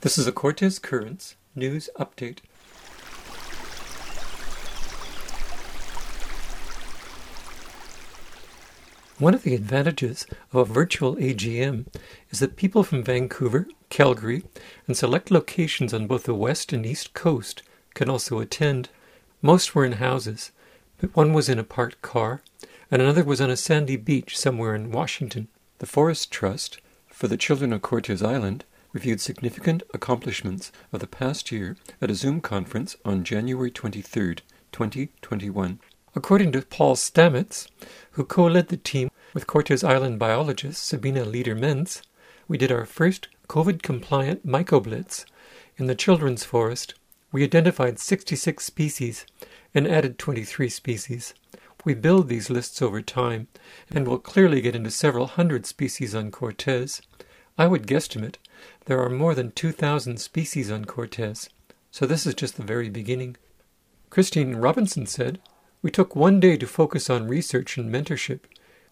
This is a Cortes Currents news update. One of the advantages of a virtual AGM is that people from Vancouver, Calgary, and select locations on both the west and east coast can also attend. Most were in houses, but one was in a parked car, and another was on a sandy beach somewhere in Washington. The Forest Trust for the Children of Cortes Island reviewed significant accomplishments of the past year at a Zoom conference on January 23, 2021. According to Paul Stamets, who co led the team with Cortes Island biologist Sabina Leader-Mense, we did our first COVID compliant mycoblitz in the children's forest. We identified 66 species and added 23 species. We build these lists over time and will clearly get into several hundred species on Cortes. I would guesstimate there are more than 2,000 species on Cortes, so this is just the very beginning. Christine Robinson said, We took one day to focus on research and mentorship,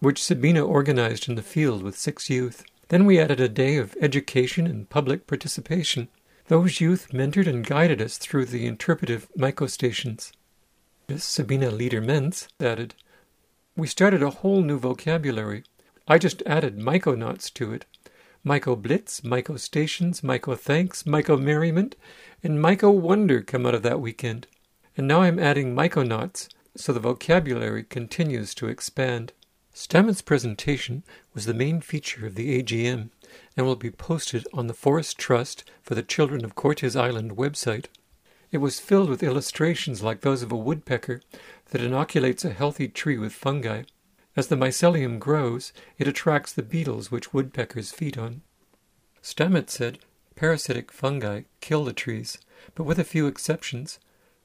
which Sabina organized in the field with six youth. Then we added a day of education and public participation. Those youth mentored and guided us through the interpretive mycostations. Sabina Leader-Mense added, We started a whole new vocabulary. I just added mycoknots to it. Myco Blitz, Myco Stations, Myco Thanks, Myco Merriment, and Myco Wonder come out of that weekend. And now I'm adding Mycoknots, so the vocabulary continues to expand. Stamets' presentation was the main feature of the AGM and will be posted on the Forest Trust for the Children of Cortes Island website. It was filled with illustrations like those of a woodpecker that inoculates a healthy tree with fungi. As the mycelium grows, it attracts the beetles which woodpeckers feed on. Stamets said parasitic fungi kill the trees, but with a few exceptions.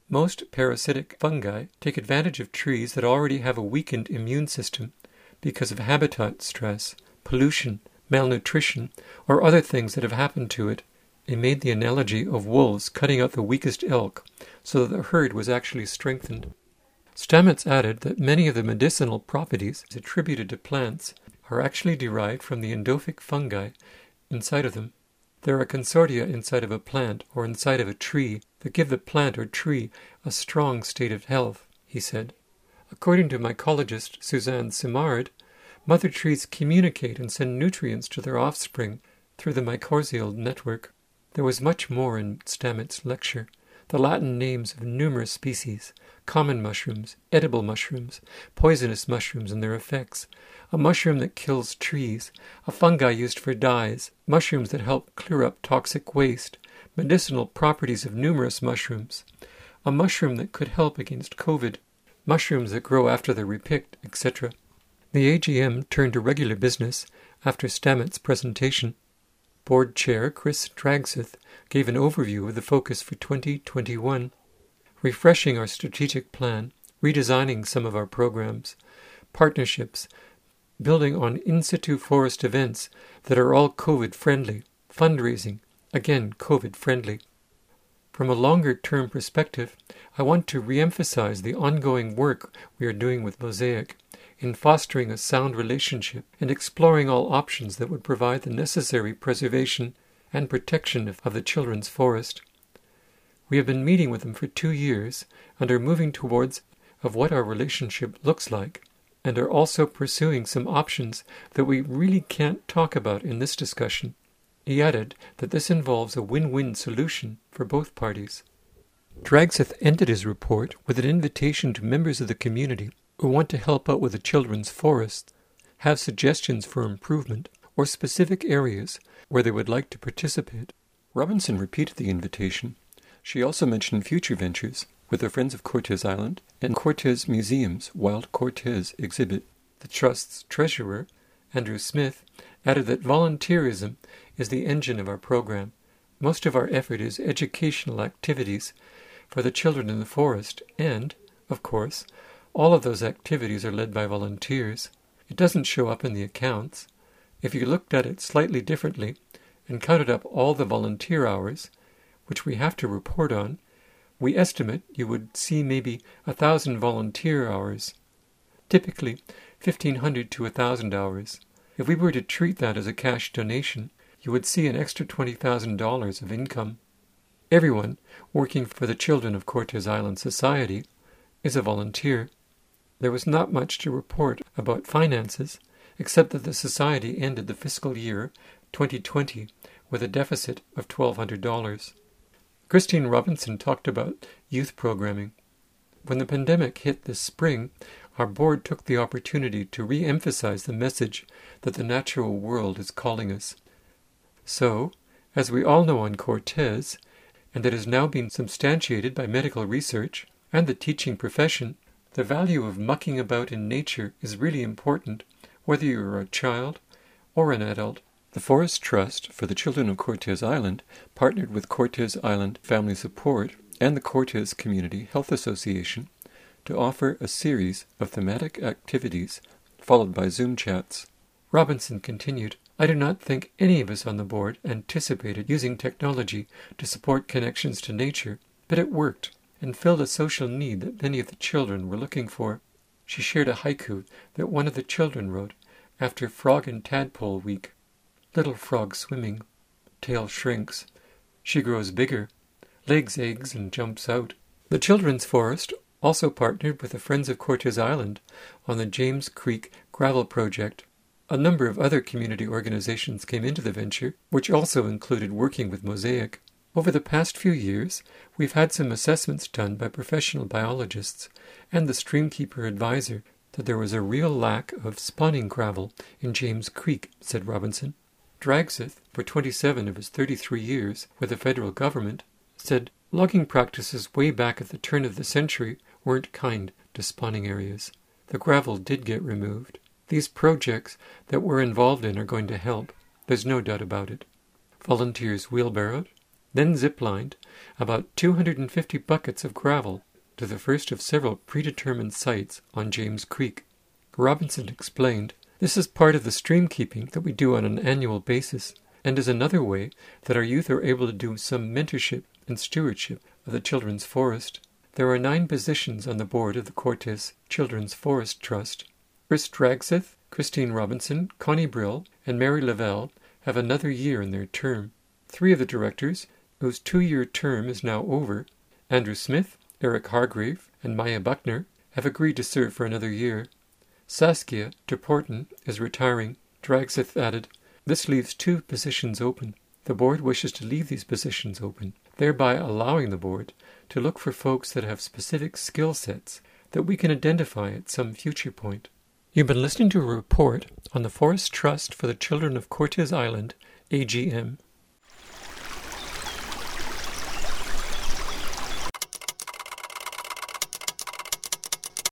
Most parasitic fungi take advantage of trees that already have a weakened immune system because of habitat stress, pollution, malnutrition, or other things that have happened to it. He made the analogy of wolves cutting out the weakest elk so that the herd was actually strengthened. Stamets added that many of the medicinal properties attributed to plants are actually derived from the endophytic fungi inside of them. There are consortia inside of a plant or inside of a tree that give the plant or tree a strong state of health, he said. According to mycologist Suzanne Simard, mother trees communicate and send nutrients to their offspring through the mycorrhizal network. There was much more in Stamets' lecture the Latin names of numerous species, common mushrooms, edible mushrooms, poisonous mushrooms and their effects, a mushroom that kills trees, a fungi used for dyes, mushrooms that help clear up toxic waste, medicinal properties of numerous mushrooms, a mushroom that could help against COVID, mushrooms that grow after they're repicked, etc. The AGM turned to regular business after Stamets' presentation. Board Chair Chris Dragseth gave an overview of the focus for 2021 refreshing our strategic plan, redesigning some of our programs, partnerships, building on in situ forest events that are all COVID friendly, fundraising, again COVID friendly. From a longer term perspective, I want to re emphasize the ongoing work we are doing with Mosaic in fostering a sound relationship and exploring all options that would provide the necessary preservation and protection of the children's forest. We have been meeting with them for two years and are moving towards of what our relationship looks like, and are also pursuing some options that we really can't talk about in this discussion. He added that this involves a win win solution for both parties. Dragseth ended his report with an invitation to members of the community who want to help out with the children's forest have suggestions for improvement, or specific areas where they would like to participate. Robinson repeated the invitation she also mentioned future ventures with the Friends of Cortes Island and Cortes Museum's Wild Cortes exhibit. The Trust's treasurer, Andrew Smith, added that volunteerism is the engine of our program. Most of our effort is educational activities for the children in the forest, and, of course, all of those activities are led by volunteers. It doesn't show up in the accounts. If you looked at it slightly differently and counted up all the volunteer hours, which we have to report on, we estimate you would see maybe a thousand volunteer hours, typically 1500 to 1000 hours. If we were to treat that as a cash donation, you would see an extra $20,000 of income. Everyone working for the Children of Cortes Island Society is a volunteer. There was not much to report about finances, except that the Society ended the fiscal year 2020 with a deficit of $1,200. Christine Robinson talked about youth programming. When the pandemic hit this spring, our board took the opportunity to re emphasize the message that the natural world is calling us. So, as we all know on Cortes, and that has now been substantiated by medical research and the teaching profession, the value of mucking about in nature is really important, whether you are a child or an adult. The Forest Trust for the Children of Cortes Island partnered with Cortes Island Family Support and the Cortes Community Health Association to offer a series of thematic activities followed by Zoom chats. Robinson continued, I do not think any of us on the board anticipated using technology to support connections to nature, but it worked and filled a social need that many of the children were looking for. She shared a haiku that one of the children wrote after Frog and Tadpole Week. Little frog swimming, tail shrinks, she grows bigger, lays eggs and jumps out. The Children's Forest also partnered with the Friends of Cortes Island on the James Creek Gravel Project. A number of other community organizations came into the venture, which also included working with Mosaic. Over the past few years, we've had some assessments done by professional biologists and the Streamkeeper advisor that there was a real lack of spawning gravel in James Creek, said Robinson. Dragseth, for 27 of his 33 years with the federal government, said logging practices way back at the turn of the century weren't kind to spawning areas. The gravel did get removed. These projects that we're involved in are going to help. There's no doubt about it. Volunteers wheelbarrowed, then ziplined about 250 buckets of gravel to the first of several predetermined sites on James Creek. Robinson explained, This is part of the stream keeping that we do on an annual basis, and is another way that our youth are able to do some mentorship and stewardship of the children's forest. There are nine positions on the board of the Cortes Children's Forest Trust. Chris Dragseth, Christine Robinson, Connie Brill, and Mary Lavelle have another year in their term. Three of the directors, whose two year term is now over, Andrew Smith, Eric Hargrave, and Maya Buckner, have agreed to serve for another year. Saskia Terporten is retiring. Dragseth added, This leaves two positions open. The board wishes to leave these positions open, thereby allowing the board to look for folks that have specific skill sets that we can identify at some future point. You've been listening to a report on the Forest Trust for the Children of Cortes Island, AGM.